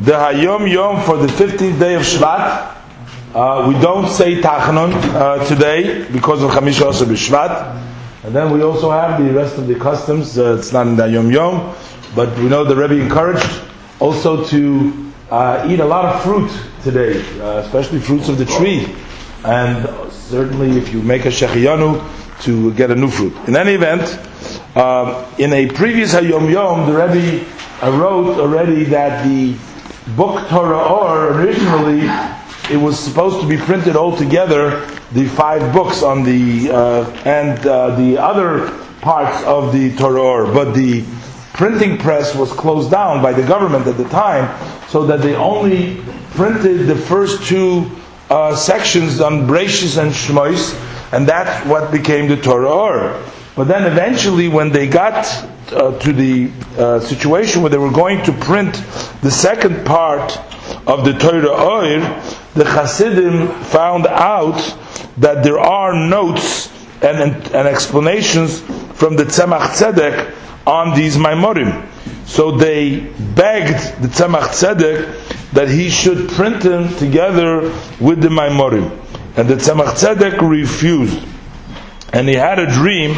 the Hayom Yom for the 15th day of Shvat. Uh, we don't say Tachanun uh, today because of Chamisha Asar B'Shvat. And then we also have the rest of the customs. Uh, it's not in the Hayom Yom, but we know the Rebbe encouraged also to uh, eat a lot of fruit today, uh, especially fruits of the tree. And certainly if you make a Shechiyanu, to get a new fruit. In any event, uh, in a previous Hayom Yom, the Rebbe wrote already that the book Torah Or originally it was supposed to be printed all together, the five books on the uh, and uh, the other parts of the Torah Or, but the printing press was closed down by the government at the time, so that they only printed the first two uh, sections on Breishis and Shmois, and that's what became the Torah Or. But then eventually, when they got uh, to the uh, situation where they were going to print the second part of the Torah Or, the Hasidim found out that there are notes and, and, and explanations from the Tzemach Tzedek on these Maimorim. So they begged the Tzemach Tzedek that he should print them together with the Maimorim. And the Tzemach Tzedek refused. And he had a dream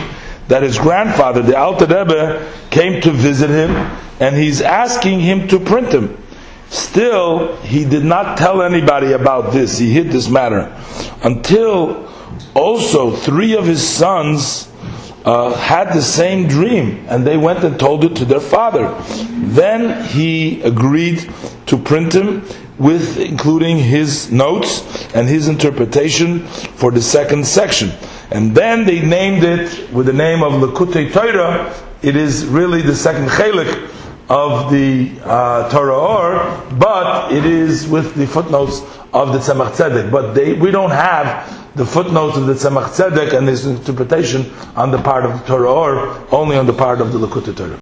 that his grandfather, the Alter Rebbe, came to visit him, and he's asking him to print them. Still, he did not tell anybody about this. He hid this matter until also three of his sons uh, had the same dream, and they went and told it to their father. Then he agreed to print him with including his notes and his interpretation for the second section. And then they named it with the name of Lakutei Torah. It is really the second chelik of the uh, Torah Or, but it is with the footnotes of the Tzemach Tzedek. But they, we don't have the footnotes of the Tzemach Tzedek and his interpretation on the part of the Torah Or, only on the part of the Lakutei Torah.